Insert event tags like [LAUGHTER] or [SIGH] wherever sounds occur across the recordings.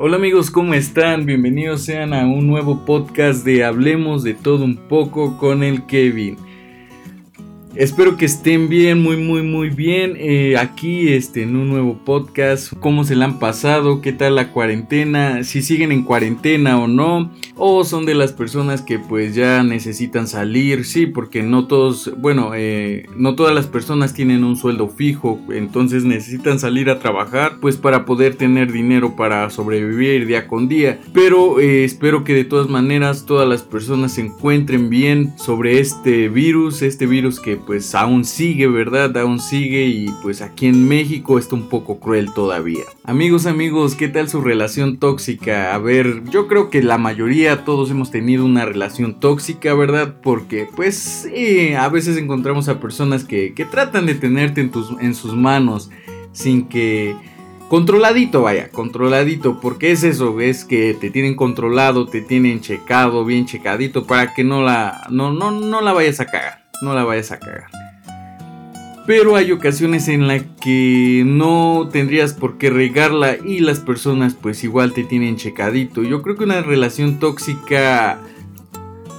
Hola amigos, ¿cómo están? Bienvenidos sean a un nuevo podcast de Hablemos de todo un poco con el Kevin. Espero que estén bien, muy, muy, muy bien. Eh, aquí este, en un nuevo podcast. ¿Cómo se la han pasado? ¿Qué tal la cuarentena? Si siguen en cuarentena o no. O son de las personas que pues ya necesitan salir. Sí, porque no todos, bueno, eh, no todas las personas tienen un sueldo fijo. Entonces necesitan salir a trabajar pues para poder tener dinero para sobrevivir día con día. Pero eh, espero que de todas maneras todas las personas se encuentren bien sobre este virus. Este virus que pues aún sigue, ¿verdad? Aún sigue y pues aquí en México está un poco cruel todavía. Amigos, amigos, ¿qué tal su relación tóxica? A ver, yo creo que la mayoría, todos hemos tenido una relación tóxica, ¿verdad? Porque pues sí, a veces encontramos a personas que, que tratan de tenerte en, tus, en sus manos sin que... Controladito, vaya, controladito, porque es eso, es que te tienen controlado, te tienen checado, bien checadito, para que no la, no, no, no la vayas a cagar no la vayas a cagar. Pero hay ocasiones en las que no tendrías por qué regarla y las personas pues igual te tienen checadito. Yo creo que una relación tóxica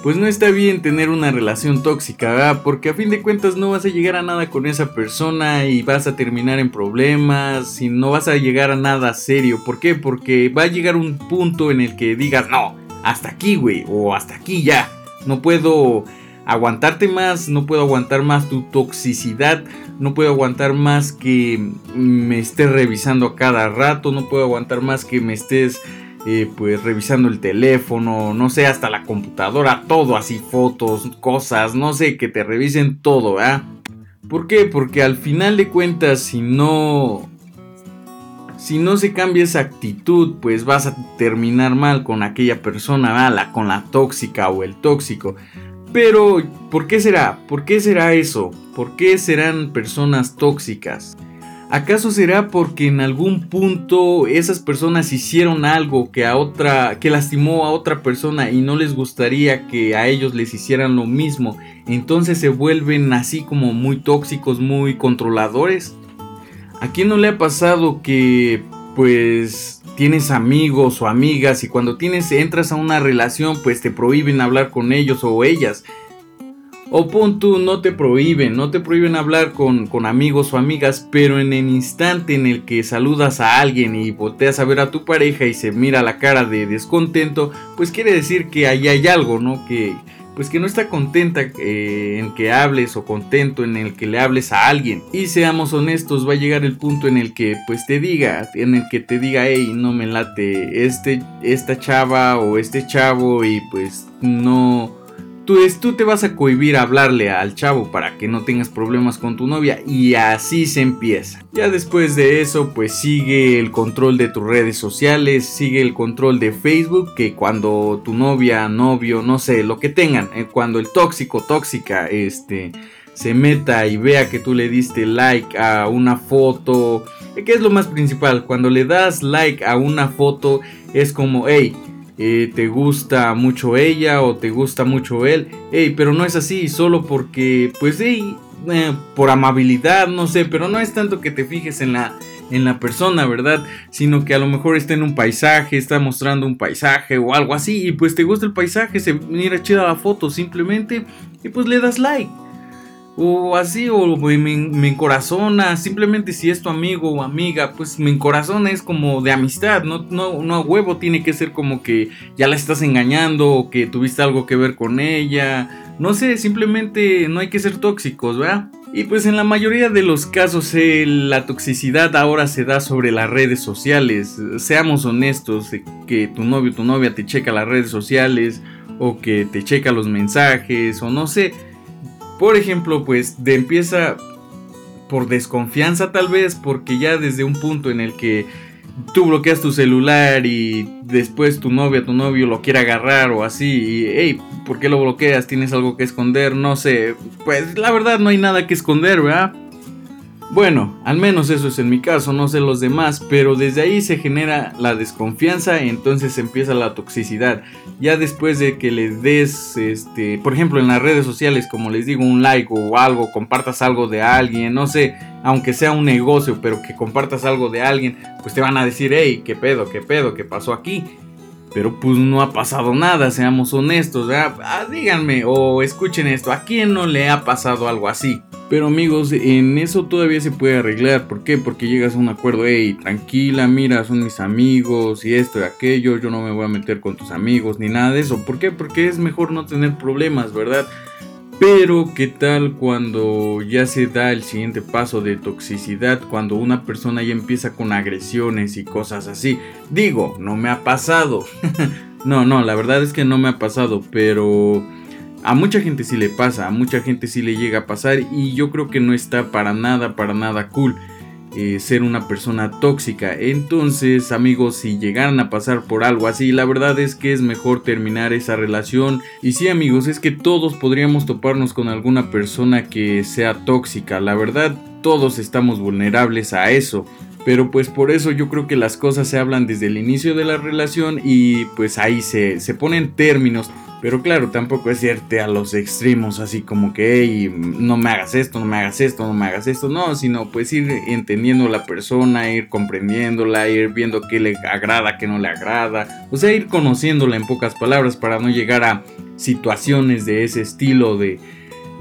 pues no está bien tener una relación tóxica, ¿verdad? Porque a fin de cuentas no vas a llegar a nada con esa persona y vas a terminar en problemas y no vas a llegar a nada serio. ¿Por qué? Porque va a llegar un punto en el que digas, no, hasta aquí, güey, o hasta aquí ya. No puedo aguantarte más, no puedo aguantar más tu toxicidad, no puedo aguantar más que me estés revisando a cada rato, no puedo aguantar más que me estés eh, pues revisando el teléfono, no sé, hasta la computadora, todo así, fotos, cosas, no sé, que te revisen todo, ¿ah? ¿Por qué? Porque al final de cuentas, si no... Si no se cambia esa actitud, pues vas a terminar mal con aquella persona, mala, con la tóxica o el tóxico. Pero, ¿por qué será? ¿Por qué será eso? ¿Por qué serán personas tóxicas? ¿Acaso será porque en algún punto esas personas hicieron algo que a otra que lastimó a otra persona y no les gustaría que a ellos les hicieran lo mismo? Entonces se vuelven así como muy tóxicos, muy controladores. ¿A quién no le ha pasado que pues tienes amigos o amigas y cuando tienes entras a una relación pues te prohíben hablar con ellos o ellas. O pon tú, no te prohíben, no te prohíben hablar con, con, amigos o amigas, pero en el instante en el que saludas a alguien y volteas a ver a tu pareja y se mira la cara de descontento, pues quiere decir que ahí hay algo, ¿no? Que, pues que no está contenta eh, en que hables o contento en el que le hables a alguien. Y seamos honestos, va a llegar el punto en el que pues te diga, en el que te diga, hey, no me late este, esta chava o este chavo y pues no tú, te vas a cohibir a hablarle al chavo para que no tengas problemas con tu novia y así se empieza. Ya después de eso pues sigue el control de tus redes sociales, sigue el control de Facebook que cuando tu novia, novio, no sé, lo que tengan, eh, cuando el tóxico, tóxica, este se meta y vea que tú le diste like a una foto, eh, que es lo más principal, cuando le das like a una foto es como, hey, eh, te gusta mucho ella o te gusta mucho él. pero no es así, solo porque, pues, eh, por amabilidad, no sé, pero no es tanto que te fijes en la, en la persona, ¿verdad? Sino que a lo mejor está en un paisaje, está mostrando un paisaje o algo así, y pues te gusta el paisaje, se mira chida la foto simplemente, y pues le das like o así, o me, encorazona, simplemente si es tu amigo o amiga, pues me encorazona, es como de amistad, no, no, no a huevo tiene que ser como que ya la estás engañando o que tuviste algo que ver con ella, no sé, simplemente no hay que ser tóxicos, ¿verdad? Y pues en la mayoría de los casos eh, la toxicidad ahora se da sobre las redes sociales, seamos honestos, que tu novio o tu novia te checa las redes sociales o que te checa los mensajes o no sé, por ejemplo, pues de empieza por desconfianza tal vez, porque ya desde un punto en el que tú bloqueas tu celular y después tu novia, tu novio lo quiere agarrar o así, y hey, ¿por qué lo bloqueas? ¿Tienes algo que esconder? No sé, pues la verdad no hay nada que esconder, ¿verdad? Bueno, al menos eso es en mi caso, no sé los demás, pero desde ahí se genera la desconfianza entonces empieza la toxicidad. Ya después de que le des, este, por ejemplo en las redes sociales, como les digo, un like o algo, compartas algo de alguien, no sé, aunque sea un negocio, pero que compartas algo de alguien, pues te van a decir, hey, qué pedo, qué pedo, qué pasó aquí. Pero pues no ha pasado nada, seamos honestos, ah, díganme o escuchen esto, ¿a quién no le ha pasado algo así? Pero amigos, en eso todavía se puede arreglar. ¿Por qué? Porque llegas a un acuerdo, hey, tranquila, mira, son mis amigos y esto y aquello, yo no me voy a meter con tus amigos ni nada de eso. ¿Por qué? Porque es mejor no tener problemas, ¿verdad? Pero ¿qué tal cuando ya se da el siguiente paso de toxicidad? Cuando una persona ya empieza con agresiones y cosas así. Digo, no me ha pasado. [LAUGHS] no, no, la verdad es que no me ha pasado, pero a mucha gente sí le pasa, a mucha gente sí le llega a pasar y yo creo que no está para nada, para nada cool eh, ser una persona tóxica. Entonces amigos, si llegaran a pasar por algo así, la verdad es que es mejor terminar esa relación. Y sí amigos, es que todos podríamos toparnos con alguna persona que sea tóxica. La verdad, todos estamos vulnerables a eso. Pero pues por eso yo creo que las cosas se hablan desde el inicio de la relación y pues ahí se, se ponen términos. Pero claro, tampoco es irte a los extremos, así como que, hey, no me hagas esto, no me hagas esto, no me hagas esto, no, sino pues ir entendiendo a la persona, ir comprendiéndola, ir viendo qué le agrada, qué no le agrada, o sea, ir conociéndola en pocas palabras para no llegar a situaciones de ese estilo de,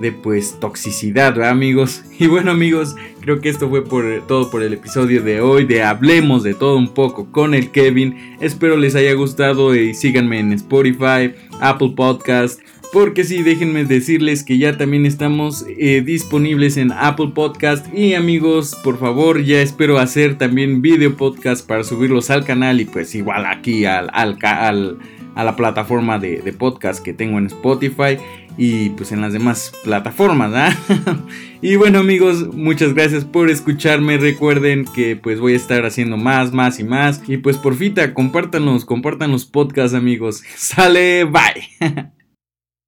de pues toxicidad, ¿verdad amigos? [LAUGHS] Y bueno amigos, creo que esto fue por todo por el episodio de hoy de Hablemos de todo un poco con el Kevin. Espero les haya gustado y síganme en Spotify, Apple Podcast. Porque sí, déjenme decirles que ya también estamos eh, disponibles en Apple Podcast. Y amigos, por favor, ya espero hacer también video podcast para subirlos al canal. Y pues igual aquí al, al, a la plataforma de, de podcast que tengo en Spotify y pues en las demás plataformas. ¿ah? [LAUGHS] y bueno amigos, muchas gracias por escucharme. Recuerden que pues voy a estar haciendo más, más y más. Y pues porfita, compártanos, compartan los podcasts amigos. [LAUGHS] Sale, bye. [LAUGHS]